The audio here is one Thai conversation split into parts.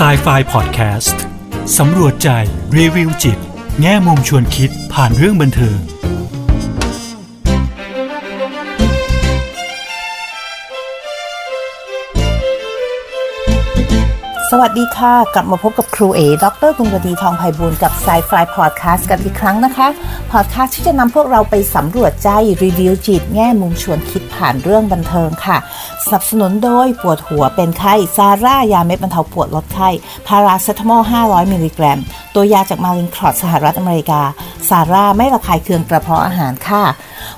s i ไฟ Podcast สำรวจใจ รีวิวจิต แง่มุมชวนคิดผ่านเรื่องบันเทิง สวัสดีค่ะ กลับมาพบกับครูเอ ดรกุลวดีทองไพบูลกับ s ซไฟพอดแคสต์กันอีกครั้งนะคะ พอดแคสต์ที่จะนำพวกเราไปสำรวจใจ รีวิวจิต แง่มุมชวนคิดผ่านเรื่องบันเทิงค่ะ สนับสนุนโดยปวดหัวเป็นไข้ ซาร่า ยาเม็ดบรรเทาปวดลดไข้ พาราเซตามอล 500 มิลลิกรัม ตัวยาจากมาลินครอดสหรัฐอเมริกา ซาร่าไม่ระคายเคืองกระเพาะอาหารค่ะ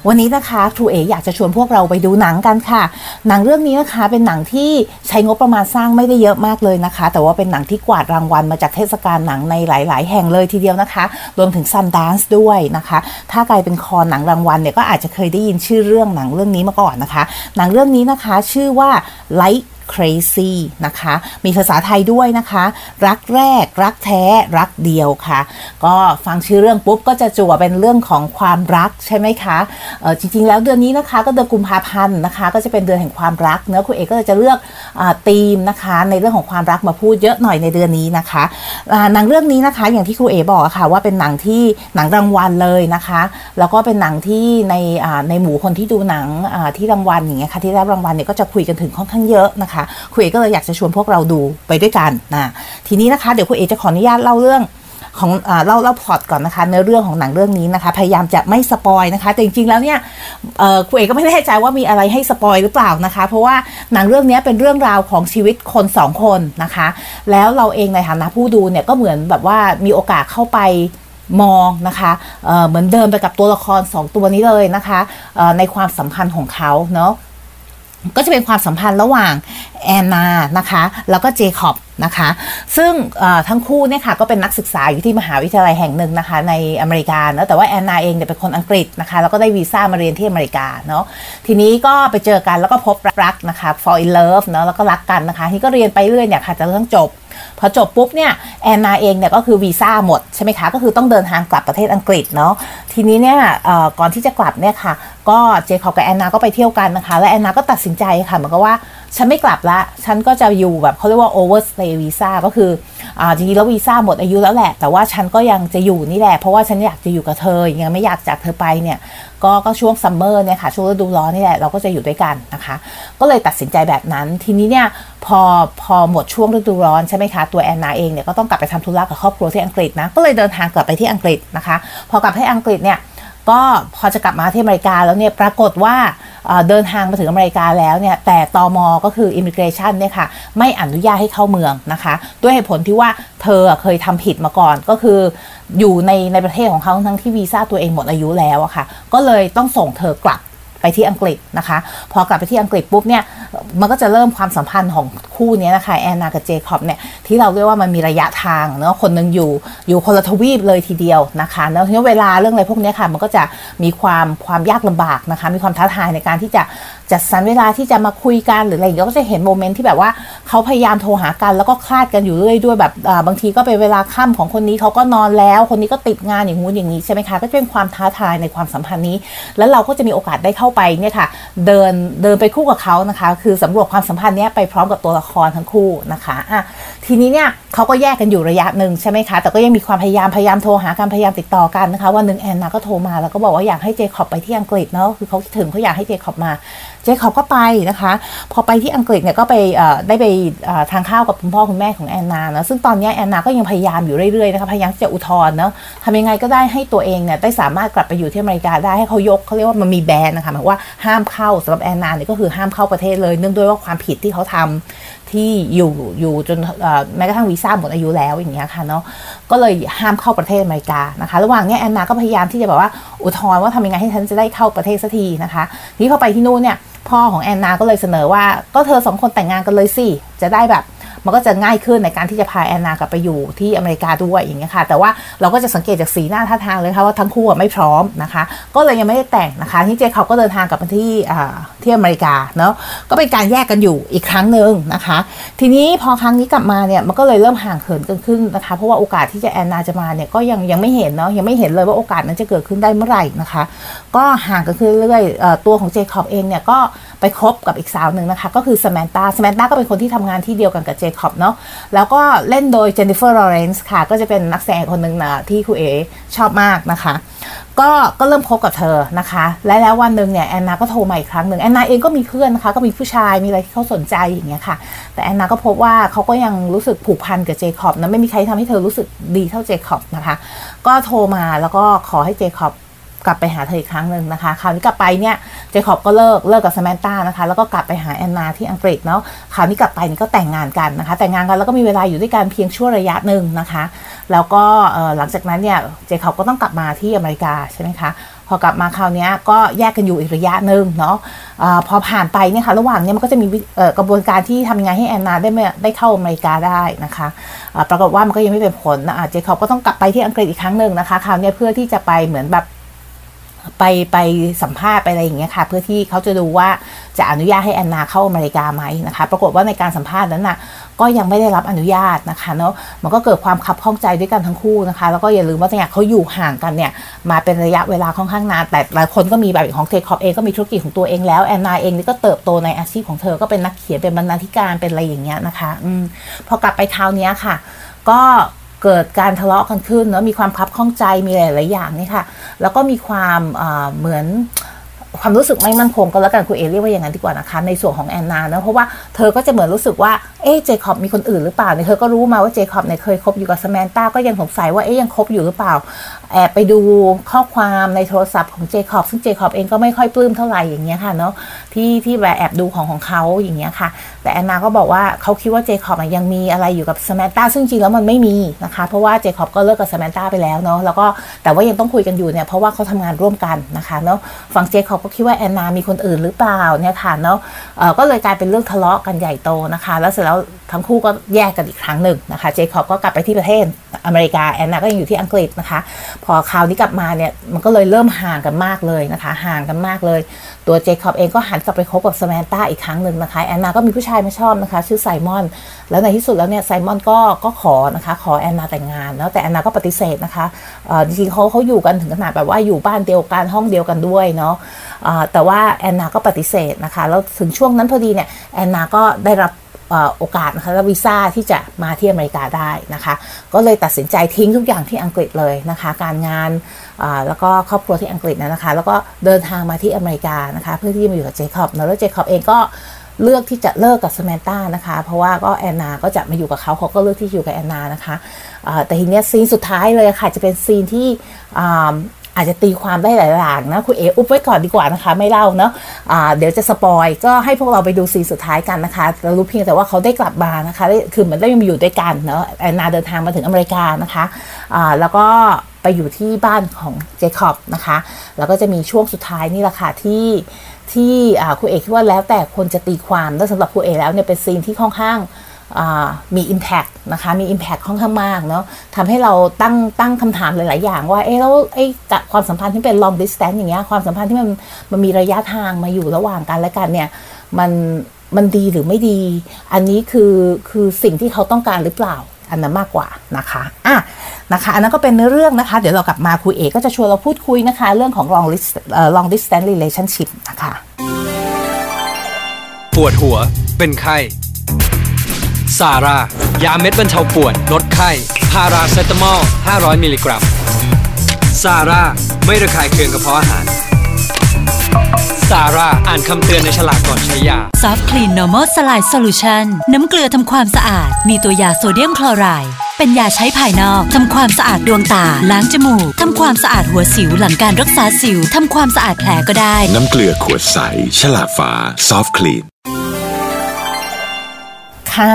วันนี้นะคะทรูเออยากจะชวนพวกเราไปดูหนังกันค่ะ หนังเรื่องนี้นะคะเป็นหนังที่ใช้งบประมาณสร้างไม่ได้เยอะมากเลยนะคะ แต่ว่าเป็นหนังที่กวาดรางวัลมาจากเทศกาลหนังในหลาย ๆ แห่งเลยทีเดียวนะคะ รวมถึงซันดานส์ด้วยนะคะ ถ้าใครเป็นคอหนังรางวัลเนี่ยก็อาจจะเคยได้ยินชื่อเรื่องหนังเรื่องนี้มาก่อนนะคะ หนังเรื่องนี้นะคะชื่อว่า Light crazy นะคะ มีภาษาไทยด้วยนะคะ รักแรก รักแท้ รักเดียวค่ะ ก็ฟังชื่อเรื่องปุ๊บก็จะจั่วเป็นเรื่องของความรักใช่ไหมคะเออจริงๆ แล้วเดือนนี้นะคะก็เดือนกุมภาพันธ์นะคะ ก็จะเป็นเดือนแห่งความรักเนื้อคุณเอกก็จะเลือกธีมนะคะ ในเรื่องของความรักมาพูดเยอะหน่อยในเดือนนี้นะคะหนังเรื่องนี้นะคะอย่างที่ครูเอบอกค่ะว่าเป็นหนังที่หนังรางวัลเลยนะคะ แล้วก็เป็นหนังที่ในในหมู่คนที่ดูหนังที่รางวัลอย่างเงี้ยค่ะที่ได้รางวัลเนี่ยก็จะคุยกันถึงค่อนข้างเยอะนะคะคุยก็เลยอยากจะชวนพวกเราดูไปด้วยกันนะทีนี้นะคะเดี๋ยวคุณเอจะขออนุญาตเล่าเรื่องของเล่าเล่าพอดก่อนนะคะเนื้อเรื่องของหนังเรื่องนี้นะคะ พยายามจะไม่สปอยนะคะ แต่จริงๆแล้วเนี่ยคุณเอกก็ไม่แน่ใจว่ามีอะไรให้สปอยหรือเปล่านะคะ เพราะว่าหนังเรื่องนี้เป็นเรื่องราวของชีวิตคนสองคนนะคะ แล้วเราเองในฐานะผู้ดูเนี่ยก็เหมือนแบบว่ามีโอกาสเข้าไปมองนะคะเเหมือนเดิมไปกับตัวละคร 2 ตัวนี้เลยนะคะในความสัมพันธ์ของเขาเนาะ ก็จะเป็นความสัมพันธ์ระหว่างแอนนานะคะ แล้วก็เจคอบนะคะ ซึ่งทั้งคู่เนี่ยค่ะก็เป็นนักศึกษาอยู่ที่มหาวิทยาลัยแห่งหนึ่งนะคะ ในอเมริกาเนาะแต่ว่าแอนนาเองเนี่ยเป็นคนอังกฤษนะคะ แล้วก็ได้วีซ่ามาเรียนที่อเมริกาเนาะทีนี้ก็ไปเจอกันแล้วก็พบรักนะคะ fall in love เนาะแล้วก็รักกันนะคะ ที่ก็เรียนไปเรื่อยเนี่ยค่ะจะเรื่องจบ พอจบปุ๊บเนี่ยแอนนาเองเนี่ยก็คือวีซ่าหมดใช่ไหมคะ ก็คือต้องเดินทางกลับประเทศอังกฤษเนาะทีนี้เนี่ยก่อนที่จะกลับเนี่ยค่ะก็เจคอบกับแอนนาก็ไปเที่ยวกันนะคะ และแอนนาก็ตัดสินใจค่ะเหมือนกับว่าฉันไม่กลับละฉันก็จะอยู่แบบเขาเรียกว่า overstay visa ก็คือ อ่าจริงๆแล้ววีซ่าหมดอายุแล้วแหละ แต่ว่าฉันก็ยังจะอยู่นี่แหละเพราะว่าฉันอยากจะอยู่กับเธอยังไม่อยากจากเธอไปเนี่ยก็ก็ช่วงซัมเมอร์เนี่ยค่ะช่วงฤดูร้อนนี่แหละเราก็จะอยู่ด้วยกันนะคะ ก็เลยตัดสินใจแบบนั้น ทีนี้เนี่ยพอพอหมดช่วงฤดูร้อนใช่ไหมคะตัวแอนนาเองเนี่ยก็ต้องกลับไปทำธุระกับครอบครัวที่อังกฤษนะก็เลยเดินทางกลับไปที่อังกฤษนะคะ พอกลับที่อังกฤษเนี่ยก็พอจะกลับมาที่อเมริกาแล้วเนี่ยปรากฏว่า เดินทางมาถึงอเมริกาแล้วเนี่ยแต่ตอมอก็คือ immigration เนี่ยค่ะไม่อนุญาตให้เข้าเมืองนะคะ ด้วยเหตุผลที่ว่าเธอเคยทำผิดมาก่อนก็คืออยู่ในในประเทศของเขาทั้งที่วีซ่าตัวเองหมดอายุแล้วอะค่ะ ก็เลยต้องส่งเธอกลับ ไปที่อังกฤษนะคะ พอกลับไปที่อังกฤษปุ๊บเนี่ยมันก็จะเริ่มความสัมพันธ์ของคู่นี้นะคะแอนนากับเจคอบเนี่ยที่เราเรียกว่ามันมีระยะทางเนาะคนนึงอยู่อยู่คนละทวีปเลยทีเดียวนะคะแล้วเวลาเรื่องอะไรพวกนี้ค่ะมันก็จะมีความความยากลำบากนะคะมีความท้าทายในการที่จะ จัดสรรเวลาที่จะมาคุยกันหรืออะไรอย่างเงี้ยก็จะเห็นโมเมนต์ที่แบบว่าเขาพยายามโทรหากันแล้วก็คลาดกันอยู่เรื่อยด้วยแบบบางทีก็เป็นเวลาค่ำของคนนี้เขาก็นอนแล้ว คนนี้ก็ติดงานอย่างงู้นอย่างนี้ใช่ไหมคะก็เป็นความท้าทายในความสัมพันธ์นี้ แล้วเราก็จะมีโอกาสได้เข้าไปเนี่ยค่ะ เดินเดินไปคู่กับเขานะคะ คือสำรวจความสัมพันธ์นี้ไปพร้อมกับตัวละครทั้งคู่นะคะอะทีนี้เนี่ยเขาก็แยกกันอยู่ระยะหนึ่งใช่ไหมคะแต่ก็ยังมีความพยายามพยายามโทรหากันพยายามติดต่อกันนะคะวันหนึ่งแอนนาก็โทรมาแล้วก็บอกว่าอยากให้เจคอบไปที่อังกฤษเนาะคือเขาถึงเขาอยากให้เจคอบมาเจคอบก็ไปนะคะ พอไปที่อังกฤษเนี่ยก็ไปได้ไปทานข้าวกับคุณพ่อคุณแม่ของแอนนานะซึ่งตอนนี้แอนนาก็ยังพยายามอยู่เรื่อยๆนะคะพยายามจะอุทธรณ์เนาะทำยังไงก็ได้ให้ตัวเองเนี่ยได้สามารถกลับไปอยู่ที่อเมริกาได้ให้เขายกเขาเรียกว่ามันมีแบนนะคะหมายว่าห้ามเข้าสำหรับแอนนาเนี่ยก็คือห้ามเข้าประเทศเลย เนื่องด้วยว่าความผิดที่เขาทำที่อยู่อยู่จนแม้กระทั่งวีซ่าหมดอายุแล้วอย่างเงี้ยค่ะเนาะก็เลยห้ามเข้าประเทศอเมริกานะคะ ระหว่างนี้แอนนาก็พยายามที่จะแบบว่าอุทธรณ์ว่าทำยังไงให้ฉันจะได้เข้าประเทศสักทีนะคะ ที่เข้าไปที่นู่นเนี่ย พ่อของแอนนาก็เลยเสนอว่าก็เธอสองคนแต่งงานกันเลยสิจะได้แบบ มันก็จะง่ายขึ้นในการที่จะพาแอนนากลับไปอยู่ที่อเมริกาด้วยอย่างเงี้ยค่ะ แต่ว่าเราก็จะสังเกตจากสีหน้าท่าทางเลยค่ะว่าทั้งคู่ไม่พร้อมนะคะ ก็เลยยังไม่ได้แต่งนะคะที่เจเขาก็เดินทางกลับมาที่ที่อเมริกาเนาะก็เป็นการแยกกันอยู่อีกครั้งหนึ่งนะคะ ทีนี้พอครั้งนี้กลับมาเนี่ยมันก็เลยเริ่มห่างเหินกันขึ้นนะคะ เพราะว่าโอกาสที่จะแอนนาจะมาเนี่ยก็ยังยังไม่เห็นเนาะยังไม่เห็นเลยว่าโอกาสนั้นจะเกิดขึ้นได้เมื่อไหร่นะคะ ก็ห่างกันขึ้นเรื่อยๆตัวของเจคอบเองเนี่ยก็ ไปคบกับอีกสาวหนึ่งนะคะ ก็คือสแมนตาสแมนตาก็เป็นคนที่ทำงานที่เดียวกันกับเจคอบเนาะแล้วก็เล่นโดยเจนนิเฟอร์ลอเรนซ์ค่ะ ก็จะเป็นนักแสดงคนหนึ่งนะที่ครูเอกชอบมากนะคะ ก็ก็เริ่มคบกับเธอนะคะ และแล้ววันหนึ่งเนี่ยแอนนาก็โทรมาอีกครั้งหนึ่งแอนนาเองก็มีเพื่อนนะคะ ก็มีผู้ชายมีอะไรที่เขาสนใจอย่างเงี้ยค่ะ แต่แอนนาก็พบว่าเขาก็ยังรู้สึกผูกพันกับเจคอบนะไม่มีใครทำให้เธอรู้สึกดีเท่าเจคอบนะคะ ก็โทรมาแล้วก็ขอให้เจคอบ กลับไปหาเธออีกครั้งหนึ่งนะคะคราวนี้กลับไปเนี่ยเจคอบก็เลิกเลิกกับสแมนต้านะคะแล้วก็กลับไปหาแอนนาที่อังกฤษเนาะคราวนี้กลับไปนี่ก็แต่งงานกันนะคะ แต่งงานกันแล้วก็มีเวลาอยู่ด้วยกันเพียงชั่วระยะหนึ่งนะคะ แล้วก็หลังจากนั้นเนี่ยเจคอบก็ต้องกลับมาที่อเมริกาใช่ไหมคะพอกลับมาคราวนี้ก็แยกกันอยู่อีกระยะหนึ่งเนาะอะพอผ่านไปเนี่ยค่ะระหว่างเนี้ยมันก็จะมีกระบวนการที่ทำยังไงให้แอนนาได้ม่ได้เข้าอเมริกาได้นะคะะปรากฏว่ามันก็ยังไม่เป็นผลนะเจคอบก็ต้องกลับไปที่อังกฤษอีกครั้งหนึ่งนะคะคราวนี้เพื่อที่จะไปเหมือนแบบ ไปไปสัมภาษณ์ไปอะไรอย่างเงี้ยค่ะ เพื่อที่เขาจะดูว่าจะอนุญาตให้แอนนาเข้าอเมริกาไหมนะคะ ปรากฏว่าในการสัมภาษณ์นั้นน่ะก็ยังไม่ได้รับอนุญาตนะคะเนาะมันก็เกิดความขับข้องใจด้วยกันทั้งคู่นะคะ แล้วก็อย่าลืมว่าเนี่ยเขาอยู่ห่างกันเนี่ยมาเป็นระยะเวลาค่อนข้างนานแต่หลายคนก็มีแบบของเทคคอปเองก็มีธุรกิจของตัวเองแล้วแอนนาเองนี่ก็เติบโตในอาชีพของเธอก็เป็นนักเขียนเป็นบรรณาธิการเป็นอะไรอย่างเงี้ยนะคะ อืมพอกลับไปคราวนี้ค่ะ ก็ เกิดการทะเลาะกันขึ้นเนาะมีความพับข้องใจมีหลายๆอย่างนี่ค่ะแล้วก็มีความเหมือนความรู้สึกไม่มั่นคงก็แล้วกันคุณเอเรียกว่าอย่างนั้นดีกว่านะคะ ในส่วนของแอนนาเนะเพราะว่าเธอก็จะเหมือนรู้สึกว่าเอ๊เจคอบมีคนอื่นหรือเปล่าเนี่ยเธอก็รู้มาว่าเจคอบเนี่ยเคยคบอยู่กับสมานต้าก็ยังสงสัยว่าเอ๊ยังคบอยู่หรือเปล่า แอบไปดูข้อความในโทรศัพท์ของเจคอบซึ่งเจคอบเองก็ไม่ค่อยปลื้มเท่าไหร่อย่างเงี้ยค่ะเนาะที่ที่แบบแอบดูของของเขาอย่างเงี้ยค่ะ แต่แอนนาก็บอกว่าเขาคิดว่าเจคอบยังมีอะไรอยู่กับสแมนตาซึ่งจริงแล้วมันไม่มีนะคะ เพราะว่าเจคอบก็เลิกกับสแมนตาไปแล้วเนาะแล้วก็แต่ว่ายังต้องคุยกันอยู่เนี่ยเพราะว่าเขาทำงานร่วมกันนะคะเนาะฝั่งเจคอบก็คิดว่าแอนนามีคนอื่นหรือเปล่าเนี่ยค่ะเนาะก็เลยกลายเป็นเรื่องทะเลาะกันใหญ่โตนะคะ แล้วเสร็จแล้วทั้งคู่ก็แยกกันอีกครั้งหนึ่งนะคะเจคอบก็กลับไปที่ประเทศอเมริกาแอนนาก็ยังอยู่ที่อังกฤษนะคะพอคราวนี้กลับมาเนี่ยมันก็เลยเริ่มห่างกันมากเลยนะคะห่างกันมากเลย ตัวเจคอบเองก็หันกลับไปคบกับสแมนต้าอีกครั้งหนึ่งนะคะแอนนาก็มีผู้ชายมาชอบนะคะ ชื่อไซมอน แล้วในที่สุดแล้วเนี่ยไซมอนก็ก็ขอนะคะขอแอนนาแต่งงานแล้วแต่แอนนาก็ปฏิเสธนะคะจริงๆเขาเขาอยู่กันถึงขนาดแบบว่าอยู่บ้านเดียวกันห้องเดียวกันด้วยเนาะแต่ว่าแอนนาก็ปฏิเสธนะคะแล้วถึงช่วงนั้นพอดีเนี่ยแอนนาก็ได้รับ โอกาสนะคะและวีซ่าที่จะมาที่อเมริกาได้นะคะ ก็เลยตัดสินใจทิ้งทุกอย่างที่อังกฤษเลยนะคะ การงานแล้วก็ครอบครัวที่อังกฤษนะคะ แล้วก็เดินทางมาที่อเมริกานะคะ เพื่อที่จะมาอยู่กับเจคอบแล้วเจคอบเองก็เลือกที่จะเลิกกับสแมนต้านะคะ เพราะว่าก็แอนนาก็จะมาอยู่กับเขาเขาก็เลือกที่อยู่กับแอนนานะคะแต่ทีนี้ scene สุดท้ายเลยค่ะจะเป็น scene ที่ อาจจะตีความได้หลายอย่างนะคุณเอกอุบไว้ก่อนดีกว่านะคะ ไม่เล่าเนาะเดี๋ยวจะ spoil ก็ให้พวกเราไปดู scene สุดท้ายกันนะคะเรารู้เพียงแต่ว่าเขาได้กลับมานะคะคือเหมือนได้มาอยู่ด้วยกันเนาะแอนนาเดินทางมาถึงอเมริกานะคะะแล้วก็ไปอยู่ที่บ้านของเจคอบนะคะ แล้วก็จะมีช่วงสุดท้ายนี่แหละค่ะที่ที่คุณเอคิดว่าแล้วแต่คนจะตีความแล้วสำหรับคุณเอแล้วเนี่ยเป็นซีนที่ค่อนข้าง มี Impact นะคะ มี Impact ค่อนข้างมากเนาะทำให้เราตั้งตั้งคำถามหลาย ๆ อย่างว่า เอ๊ะแล้วไอ้ความสัมพันธ์ที่เป็น long distance อย่างเงี้ย ความสัมพันธ์ที่มันมันมีระยะทางมาอยู่ระหว่างกันและกันเนี่ย มันมันดีหรือไม่ดี อันนี้คือคือสิ่งที่เขาต้องการหรือเปล่า อันนั้นมากกว่านะคะ อะนะคะ อันนั้นก็เป็นเรื่องนะคะ เดี๋ยวเรากลับมาคุยเอกก็จะชวนเราพูดคุยนะคะ เรื่องของ long long distance relationship นะคะ ปวดหัว เป็นไข้ ซาร่ายาเม็ดบรรเทาปวดลดไข้ พาราเซตามอล 500 มิลลิกรัมซาร่าไม่ระคายเคืองกระเพาะอาหารซาร่าอ่านคำเตือนในฉลากก่อนใช้ยาซอฟต์คลีน normal saline solutionน้ำเกลือทำความสะอาด มีตัวยาโซเดียมคลอไรด์เป็นยาใช้ภายนอก ทำความสะอาดดวงตา ล้างจมูก ทำความสะอาดหัวสิวหลังการรักษาสิว ทำความสะอาดแผลก็ได้ น้ำเกลือขวดใส ฉลากฟ้าซอฟต์ ค่ะ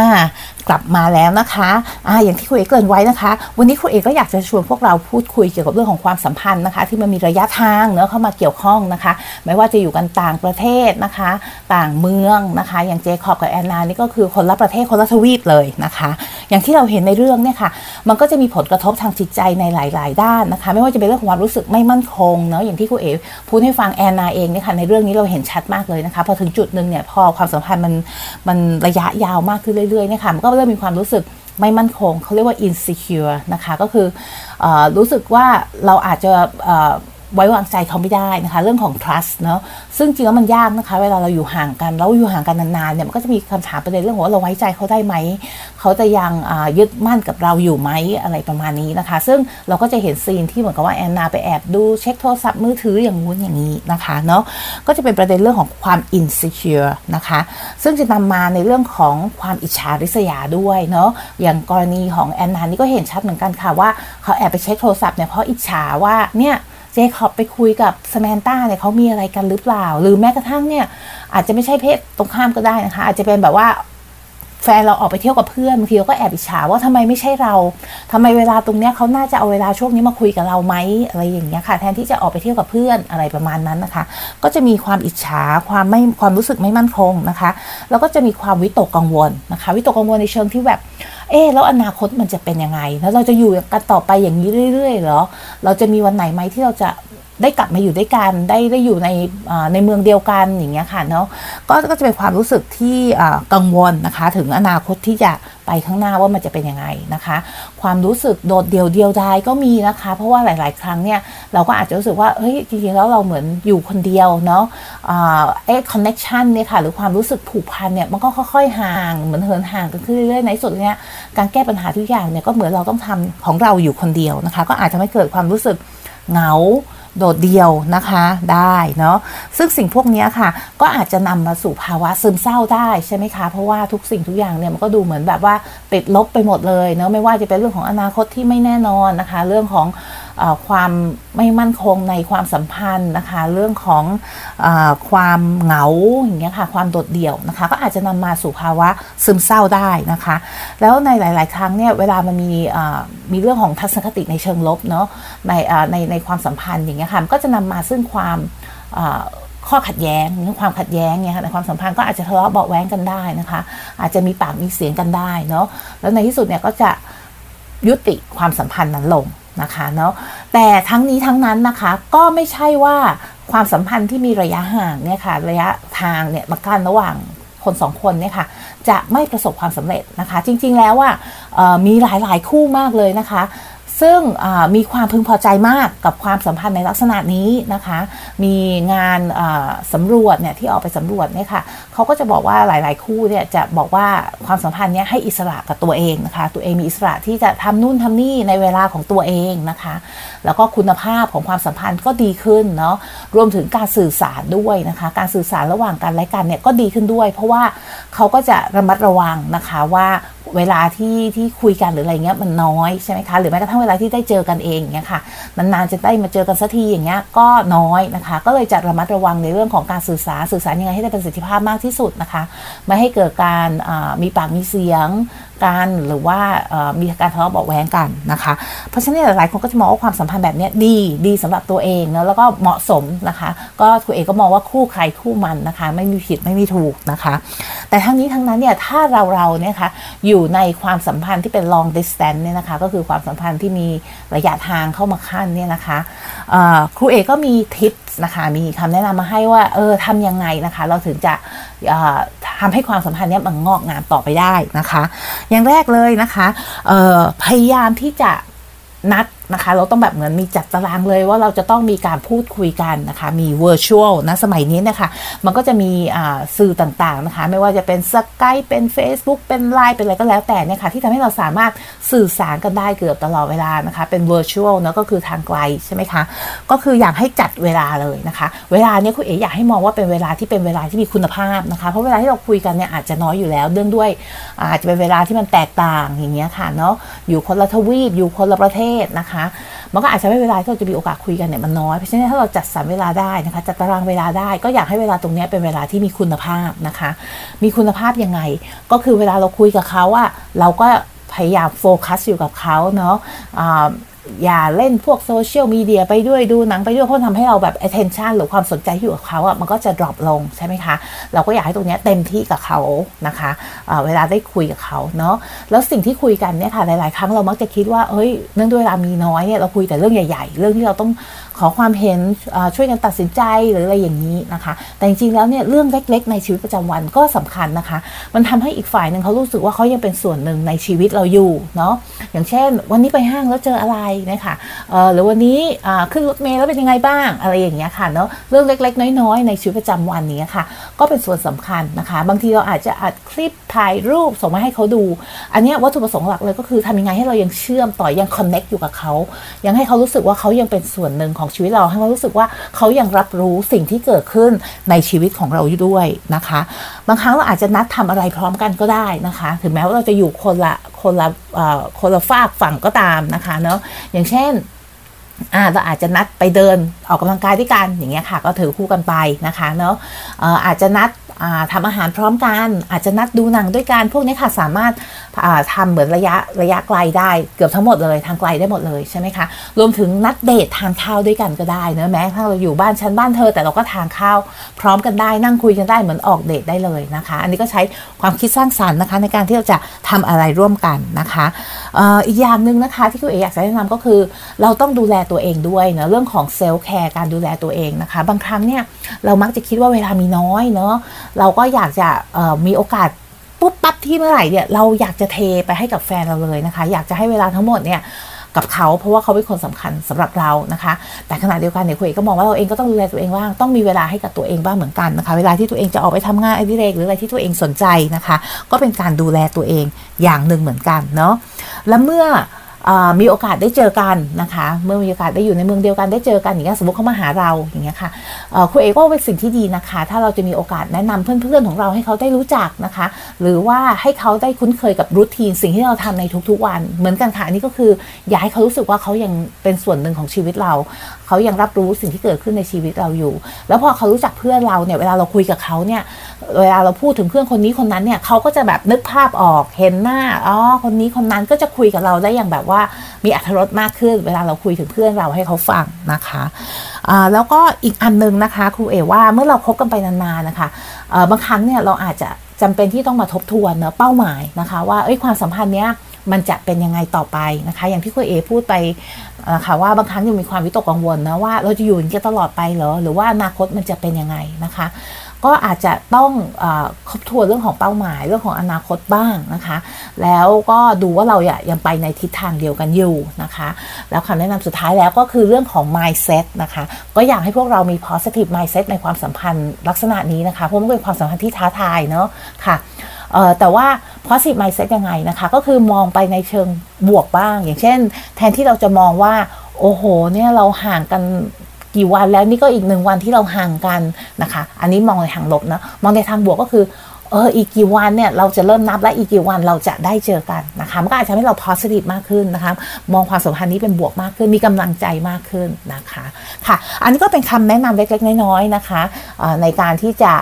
กลับมาแล้วนะคะอ่าอย่างที่คุณเอกเกริ่นไว้นะคะ วันนี้คุณเอกก็อยากจะชวนพวกเราพูดคุยเกี่ยวกับเรื่องของความสัมพันธ์นะคะ ที่มันมีระยะทางเนอะเข้ามาเกี่ยวข้องนะคะ ไม่ว่าจะอยู่กันต่างประเทศนะคะ ต่างเมืองนะคะ อย่างเจคอบกับแอนนานี่ก็คือคนละประเทศคนละทวีปเลยนะคะ อย่างที่เราเห็นในเรื่องเนี่ยค่ะ มันก็จะมีผลกระทบทางจิตใจในหลาย ๆ ด้านนะคะ ไม่ว่าจะเป็นเรื่องของความรู้สึกไม่มั่นคงเนาะอย่างที่คุณเอพูดให้ฟังแอนนาเองเนี่ยค่ะในเรื่องนี้เราเห็นชัดมากเลยนะคะพอถึงจุดหนึ่งเนี่ยพอความสัมพันธ์มันมันระยะยาวมากขึ้นเรื่อยๆเนี่ยค่ะมันก็เริ่มมีความรู้สึกไม่มั่นคงเขาเรียกว่า insecure นะคะ ก็คืออรู้สึกว่าเราอาจจะ ไว้วางใจเขาไม่ได้นะคะ เรื่องของ trust เนาะซึ่งจริงแล้วมันยากนะคะ เวลาเราอยู่ห่างกัน แล้วอยู่ห่างกันนานๆเนี่ยมันก็จะมีคำถามประเด็นเรื่องว่าเราไว้ใจเขาได้ไหม เขาจะยังยึดมั่นกับเราอยู่ไหมอะไรประมาณนี้นะคะ ซึ่งเราก็จะเห็นซีนที่เหมือนกับว่าแอนนาไปแอบดูเช็คโทรศัพท์มือถืออย่างงู้นอย่างนี้นะคะเนาะก็จะเป็นประเด็นเรื่องของความ insecure นะคะ ซึ่งจะนำมาในเรื่องของความอิจฉาริษยาด้วยเนาะอย่างกรณีของแอนนานี่ก็เห็นชัดเหมือนกันค่ะว่าเขาแอบไปเช็คโทรศัพท์เนี่ยเพราะอิจฉาว่าเนี่ย จคอบไปคุยกับสแมนต้าเนี่ยเขามีอะไรกันหรือเปล่า หรือแม้กระทั่งเนี่ย อาจจะไม่ใช่เพศตรงข้ามก็ได้นะคะ อาจจะเป็นแบบว่าแฟนเราออกไปเที่ยวกับเพื่อนบางทีเราก็แอบอิจฉาว่าทำไมไม่ใช่เราทำไมเวลาตรงเนี้ยเขาน่าจะเอาเวลาช่วงนี้มาคุยกับเราไหมอะไรอย่างเงี้ยค่ะ แทนที่จะออกไปเที่ยวกับเพื่อนอะไรประมาณนั้นนะคะ ก็จะมีความอิจฉาความไม่ความรู้สึกไม่มั่นคงนะคะ แล้วก็จะมีความวิตกกังวลนะคะ วิตกกังวลในเชิงที่แบบ เอ๊แล้วอนาคตมันจะเป็นยังไง แล้วเราจะอยู่กันต่อไปอย่างนี้เรื่อยๆเหรอ เราจะมีวันไหนไหมที่เราจะ ได้กลับมาอยู่ด้วยกันได้ได้อยู่ในในเมืองเดียวกันอย่างเงี้ยค่ะเนาะก็ก็จะเป็นความรู้สึกที่กังวลนะคะ ถึงอนาคตที่จะไปข้างหน้าว่ามันจะเป็นยังไงนะคะ ความรู้สึกโดดเดี่ยวเดียวดายก็มีนะคะ เพราะว่าหลาย ๆ ครั้งเนี่ยเราก็อาจจะรู้สึกว่าเฮ้ยจริงๆแล้วเราเหมือนอยู่คนเดียวเนาะเอ๊ะ connection เนี่ยค่ะหรือความรู้สึกผูกพันเนี่ยมันก็ค่อย ๆ ห่างเหมือนเหินห่างกันขึ้นเรื่อยๆในสุดเนี่ยการแก้ปัญหาทุกอย่างเนี่ยก็เหมือนเราต้องทำของเราอยู่คนเดียวนะคะ ก็อาจจะไม่เกิดความรู้สึกเหงา โดดเดี่ยวนะคะได้เนาะซึ่งสิ่งพวกนี้ค่ะ ก็อาจจะนำมาสู่ภาวะซึมเศร้าได้ใช่ไหมคะ เพราะว่าทุกสิ่งทุกอย่างเนี่ยมันก็ดูเหมือนแบบว่าติดลบไปหมดเลยเนาะไม่ว่าจะเป็นเรื่องของอนาคตที่ไม่แน่นอนนะคะ เรื่องของ ความไม่มั่นคงในความสัมพันธ์นะคะ เรื่องของอความเหงาอย่างเงี้ยค่ะความโดดเดี่ยวนะคะ ก็อาจจะนำมาสู่ภาวะซึมเศร้าได้นะคะ แล้วในหลาย ๆ ครั้งเนี่ยเวลามันมีมีเรื่องของทัศนคติในเชิงลบเนาะในในในความสัมพันธ์อย่างเงี้ยค่ะก็จะนำมาซึ่งความข้อขัดแย้งเรื่องความขัดแย้งเนี่ยค่ะในความสัมพันธ์ก็อาจจะทะเลาะเบาแว้งกันได้นะคะ อาจจะมีปากมีเสียงกันได้เนาะแล้วในที่สุดเนี่ยก็จะยุติความสัมพันธ์นั้นลง นะคะเนาะแต่ทั้งนี้ทั้งนั้นนะคะก็ไม่ใช่ว่าความสัมพันธ์ที่มีระยะห่างเนี่ยค่ะระยะทางเนี่ยมากั้นระหว่างคนสองคนเนี่ยค่ะจะไม่ประสบความสำเร็จนะคะ จริงๆแล้วว่ามีหลายๆคู่มากเลยนะคะ ซึ่งมีความพึงพอใจมากกับความสัมพันธ์ในลักษณะนี้นะคะ มีงานสำรวจเนี่ยที่ออกไปสำรวจเนี่ยค่ะเขาก็จะบอกว่าหลาย ๆ คู่เนี่ยจะบอกว่าความสัมพันธ์เนี้ยให้อิสระกับตัวเองนะคะ ตัวเองมีอิสระที่จะทำนู่นทำนี่ในเวลาของตัวเองนะคะ แล้วก็คุณภาพของความสัมพันธ์ก็ดีขึ้นเนาะรวมถึงการสื่อสารด้วยนะคะ การสื่อสารระหว่างกันและกันเนี่ยก็ดีขึ้นด้วย เพราะว่าเขาก็จะระมัดระวังนะคะว่า เวลาที่ที่คุยกันหรืออะไรเงี้ยมันน้อยใช่ไหมคะหรือแม้กระทั่งเวลาที่ได้เจอกันเองเงี้ยค่ะนานๆจะได้มาเจอกันสักทีอย่างเงี้ยก็น้อยนะคะ ก็เลยจะระมัดระวังในเรื่องของการสื่อสารสื่อสารยังไงให้ได้ประสิทธิภาพมากที่สุดนะคะ ไม่ให้เกิดการมีปากมีเสียง กันหรือว่ามีการทะเลาะเบาแหวงกันนะคะ เพราะฉะนั้นหลายคนก็จะมองว่าความสัมพันธ์แบบนี้ดีดีสำหรับตัวเองนะแล้วก็เหมาะสมนะคะ ก็ตัวเองก็มองว่าคู่ใครคู่มันนะคะ ไม่มีผิดไม่มีถูกนะคะ แต่ทั้งนี้ทั้งนั้นเนี่ยถ้าเราเราเนี่ยคะอยู่ในความสัมพันธ์ที่เป็น long distance เนี่ยนะคะก็คือความสัมพันธ์ที่มีระยะทางเข้ามาขั้นเนี่ยนะคะครูเอก็มีทิป นะคะมีคำแนะนำมาให้ว่าเออทำยังไงนะคะ เราถึงจะทำให้ความสัมพันธ์นี้มันงอกงามต่อไปได้นะคะ อย่างแรกเลยนะคะพยายามที่จะนัด นะคะ เราต้องแบบเหมือนมีจัดตารางเลยว่าเราจะต้องมีการพูดคุยกันนะคะ มี virtual นะสมัยนี้นะคะ มันก็จะมีสื่อต่างๆนะคะ ไม่ว่าจะเป็นสกายเป็น Facebook เป็นไลน์เป็นอะไรก็แล้วแต่เนี่ยค่ะที่ทำให้เราสามารถสื่อสารกันได้เกือบตลอดเวลานะคะ เป็น virtual เนาะก็คือทางไกลใช่ไหมคะก็คืออยากให้จัดเวลาเลยนะคะ เวลาเนี้ยคุณเอ๋อยากให้มองว่าเป็นเวลาที่เป็นเวลาที่มีคุณภาพนะคะเพราะเวลาที่เราคุยกันเนี่ยอาจจะน้อยอยู่แล้วเนื่องด้วยอาจจะเป็นเวลาที่มันแตกต่างอย่างเงี้ยค่ะเนาะอยู่คนละทวีปอยู่คนละประเทศนะคะมันก็อาจจะไม่เวลาที่เราจะมีโอกาสคุยกันเนี่ยมันน้อยเพราะฉะนั้นถ้าเราจัดสรรเวลาได้นะคะจัดตารางเวลาได้ก็อยากให้เวลาตรงนี้เป็นเวลาที่มีคุณภาพนะคะ มีคุณภาพยังไง ก็คือเวลาเราคุยกับเขาอะเราก็พยายามโฟกัสอยู่กับเขาเนาะ อย่าเล่นพวกโซเชียลมีเดียไปด้วยดูหนังไปด้วยเพราะทำให้เราแบบ attention หรือความสนใจอยู่กับเขาอะ่ะมันก็จะ drop ลงใช่ไหมคะ เราก็อยากให้ตรงนี้เต็มที่กับเขานะคะะเวลาได้คุยกับเขาเนาะแล้วสิ่งที่คุยกันเนี่ยค่ะหลาย ๆ ครั้งเรามักจะคิดว่าเฮ้ยเนื่องด้วยเวลามีน้อยเนี่ยเราคุยแต่เรื่องใหญ่ ๆ เรื่องที่เราต้องขอความเห็นช่วยกันตัดสินใจหรืออะไรอย่างนี้นะคะ แต่จริง ๆ แล้วเนี่ยเรื่องเล็ก ๆ ในชีวิตประจำวันก็สำคัญนะคะ มันทำให้อีกฝ่ายหนึ่งเขารู้สึกว่าเขายังเป็นส่วนหนึ่งในชีวิตเราอยู่เนาะอย่างเช่น วันนี้ไปห้างแล้วเจออะไรนะคะเออหรือวันนี้ขึ้นรถเมล์แล้วเป็นยังไงบ้าง อะไรอย่างเงี้ยค่ะเนาะเรื่องเล็ก ๆ น้อยๆ ในชีวิตประจำวันนี้ค่ะ ก็เป็นส่วนสำคัญนะคะ บางทีเราอาจจะอัดคลิปถ่ายรูปส่งมาให้เขาดู อันนี้วัตถุประสงค์หลักเลยก็คือทำยังไงให้เรายังเชื่อมต่อยังคอนเน็กอยู่กับเขายังให้เขารู้สึกว่าเขายังเป็นส่วนหนึ่งของชีวิตเราให้เขารู้สึกว่าเขายังรับรู้สิ่งที่เกิดขึ้นในชีวิตของเราอยู่ด้วยนะคะ บางครั้งเราอาจจะนัดทำอะไรพร้อมกันก็ได้นะคะ ถึงแม้ว่าเราจะอยู่คนละ คนละเอ่อคนละฝากฝั่งก็ตามนะคะเนาะอย่างเช่นอ่าเราอาจจะนัดไปเดินออกกำลังกายด้วยกันอย่างเงี้ยค่ะ ก็ถือคู่กันไปนะคะเนาะเอ่ออาจจะนัด ทำอาหารพร้อมกันอาจจะนัดดูหนังด้วยกันพวกนี้ค่ะสามารถาทำเหมือนระยะระยะไกลได้เกือบทั้งหมดเลยทางไกลได้หมดเลยใช่ไหมคะรวมถึงนัดเดททานข้าวด้วยกันก็ได้เนะแม้ถ้าเราอยู่บ้านชั้นบ้านเธอ แต่เราก็ทานข้าวพร้อมกันได้นั่งคุยกันได้เหมือนออกเดทได้เลยนะคะ อันนี้ก็ใช้ความคิดสร้างสรรค์นะคะ ในการที่เราจะทำอะไรร่วมกันนะคะอ,อีกอย่างหนึ่งนะคะที่คุณเอกอยากจะแนะนำก็คือ เราต้องดูแลตัวเองด้วยเนะเรื่องของ self-care การดูแลตัวเองนะคะ บางครั้งเนี่ยเรามักจะคิดว่าเวลามีน้อยเนาะ เราก็อยากจะมีโอกาสปุ๊บปั๊บที่เมื่อไหร่เนี่ยเราอยากจะเทไปให้กับแฟนเราเลยนะคะ อยากจะให้เวลาทั้งหมดเนี่ยกับเขาเพราะว่าเขาเป็นคนสำคัญสำหรับเรานะคะ แต่ขณะเดียวกันเนี่ยคุณเอกก็มองว่าเราเองก็ต้องดูแลตัวเองบ้างต้องมีเวลาให้กับตัวเองบ้างเหมือนกันนะคะ เวลาที่ตัวเองจะออกไปทำงานอดิเรกหรืออะไรที่ตัวเองสนใจนะคะ ก็เป็นการดูแลตัวเองอย่างหนึ่งเหมือนกันเนาะและเมื่อ มีโอกาสได้เจอกันนะคะ เมื่อมีโอกาสได้อยู่ในเมืองเดียวกันได้เจอกันอย่างเงี้ยสมมติเขามาหาเราอย่างเงี้ยค่ะคุณเอกก็เป็นสิ่งที่ดีนะคะ ถ้าเราจะมีโอกาสแนะนำเพื่อนๆของเราให้เขาได้รู้จักนะคะ หรือว่าให้เขาได้คุ้นเคยกับรูทีนสิ่งที่เราทำในทุกๆวัน เหมือนกันค่ะอันนี้ก็คืออยากให้เขารู้สึกว่าเขายังเป็นส่วนหนึ่งของชีวิตเรา เขายังรับรู้สิ่งที่เกิดขึ้นในชีวิตเราอยู่ แล้วพอเขารู้จักเพื่อนเราเนี่ยเวลาเราคุยกับเขาเนี่ยเวลาเราพูดถึงเพื่อนคนนี้คนนั้นเนี่ยเขาก็จะแบบนึกภาพออกเห็นหน้าอ๋อคนนี้คนนั้นก็จะคุยกับเราได้อย่างแบบว่ามีอรรถรสมากขึ้น เวลาเราคุยถึงเพื่อนเราให้เขาฟังนะคะแล้วก็อีกอันหนึงนะคะครูเอว่าเมื่อเราคบกันไปนานๆนะคะบางครั้งเนี่ยเราอาจจะจำเป็นที่ต้องมาทบทวนเนะเป้าหมายนะคะ ว่าเอ้ยความสัมพันธ์เนี้ยมันจะเป็นยังไงต่อไปนะคะ อย่างที่คุณเอพูดไปนะคะว่าบางครั้งยังมีความวิตกกังวลนะว่าเราจะอยู่อย่างนี้ตลอดไปเหรอหรือว่าอนาคตมันจะเป็นยังไงนะคะ ก็อาจจะต้องครบทวนเรื่องของเป้าหมายเรื่องของอนาคตบ้างนะคะ แล้วก็ดูว่าเราอะยังไปในทิศทางเดียวกันอยู่นะคะ แล้วคำแนะนำสุดท้ายแล้วก็คือเรื่องของ mindset นะคะ ก็อยากให้พวกเรามี positive mindset ในความสัมพันธ์ลักษณะนี้นะคะ เพราะมันเป็นความสัมพันธ์ที่ท้าทายเนาะค่ะแต่ว่า positive mindset ยังไงนะคะ ก็คือมองไปในเชิงบวกบ้าง อย่างเช่น แทนที่เราจะมองว่า โอ้โหเนี่ยเราห่างกัน กี่วันแล้วนี่ก็อีกหนึ่งวันที่เราห่างกันนะคะ อันนี้มองในทางลบนะมองในทางบวกก็คือเอออีกกี่วันเนี่ยเราจะเริ่มนับและอีกกี่วันเราจะได้เจอกันนะคะมันก็อาจจะทำให้เรา positive มากขึ้นนะคะมองความสัมพันธ์นี้เป็นบวกมากขึ้น มีกำลังใจมากขึ้นนะคะค่ะ อันนี้ก็เป็นคำแนะนำเล็กๆน้อยๆนะคะในการที่จะ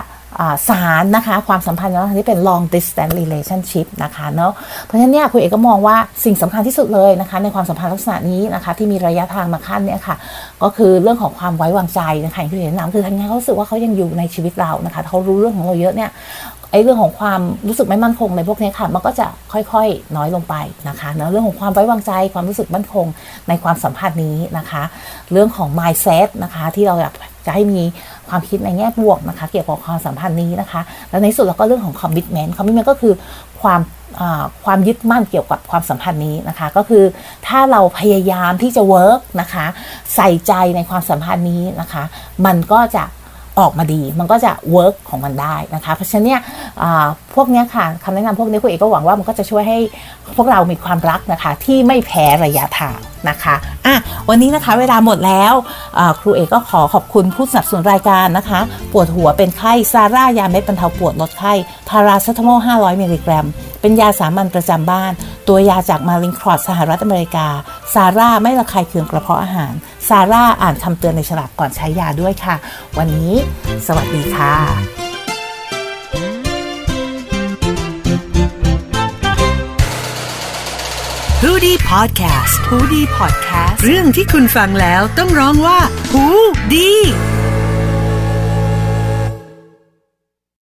สารนะคะ ความสัมพันธ์ลักษณะที่เป็น long distance relationship นะคะเนาะเพราะฉะนั้นเนี่ยคุณเอกก็มองว่าสิ่งสำคัญที่สุดเลยนะคะ ในความสัมพันธ์ลักษณะนี้นะคะ ที่มีระยะทางมาขั้นเนี่ยค่ะ ก็คือเรื่องของความไว้วางใจนะคะอย่างที่เห็นนำคือทางนี้เขารู้สึกว่าเขายังอยู่ในชีวิตเรานะคะเขารู้เรื่องของเราเยอะเนี่ยไอ้เรื่องของความรู้สึกไม่มั่นคงในพวกนี้ค่ะ มันก็จะค่อยๆน้อยลงไปนะคะเนาะเรื่องของความไว้วางใจความรู้สึกมั่นคงในความสัมพันธ์นี้นะคะ เรื่องของ mindset นะคะที่เราอยาก จะให้มีความคิดในแง่บวกนะคะ เกี่ยวกับความสัมพันธ์นี้นะคะ แล้วในสุดเราก็เรื่องของ commitment commitment ก็คือความความยึดมั่นเกี่ยวกับความสัมพันธ์นี้นะคะ ก็คือถ้าเราพยายามที่จะ work นะคะ ใส่ใจในความสัมพันธ์นี้นะคะ มันก็จะ ออกมาดี มันก็จะ work ของมันได้นะคะ เพราะฉะนั้นเนี่ยพวกนี้ค่ะคำแนะนำพวกนี้คุณเอกก็หวังว่ามันก็จะช่วยให้พวกเรามีความรักนะคะที่ไม่แพ้ระยะทางนะคะอะวันนี้นะคะเวลาหมดแล้วครูเอกก็ขอขอบคุณผู้สนับสนุนรายการนะคะ ปวดหัวเป็นไข้ซาร่ายาเม็ดบรรเทาปวดลดไข้พาราเซตามอล500 มิลลิกรัม เป็นยาสามัญประจำบ้าน ตัวยาจากมาลิงครอดสหรัฐอเมริกา ซาร่าไม่ระคายเคืองกระเพาะอาหาร ซาร่าอ่านคำเตือนในฉลากก่อนใช้ยาด้วยค่ะ วันนี้ สวัสดีค่ะฮูดี้พอดแคสต์ฮูดี้พอดแคสต์เรื่องที่คุณฟังแล้วต้องร้องว่าฮูดี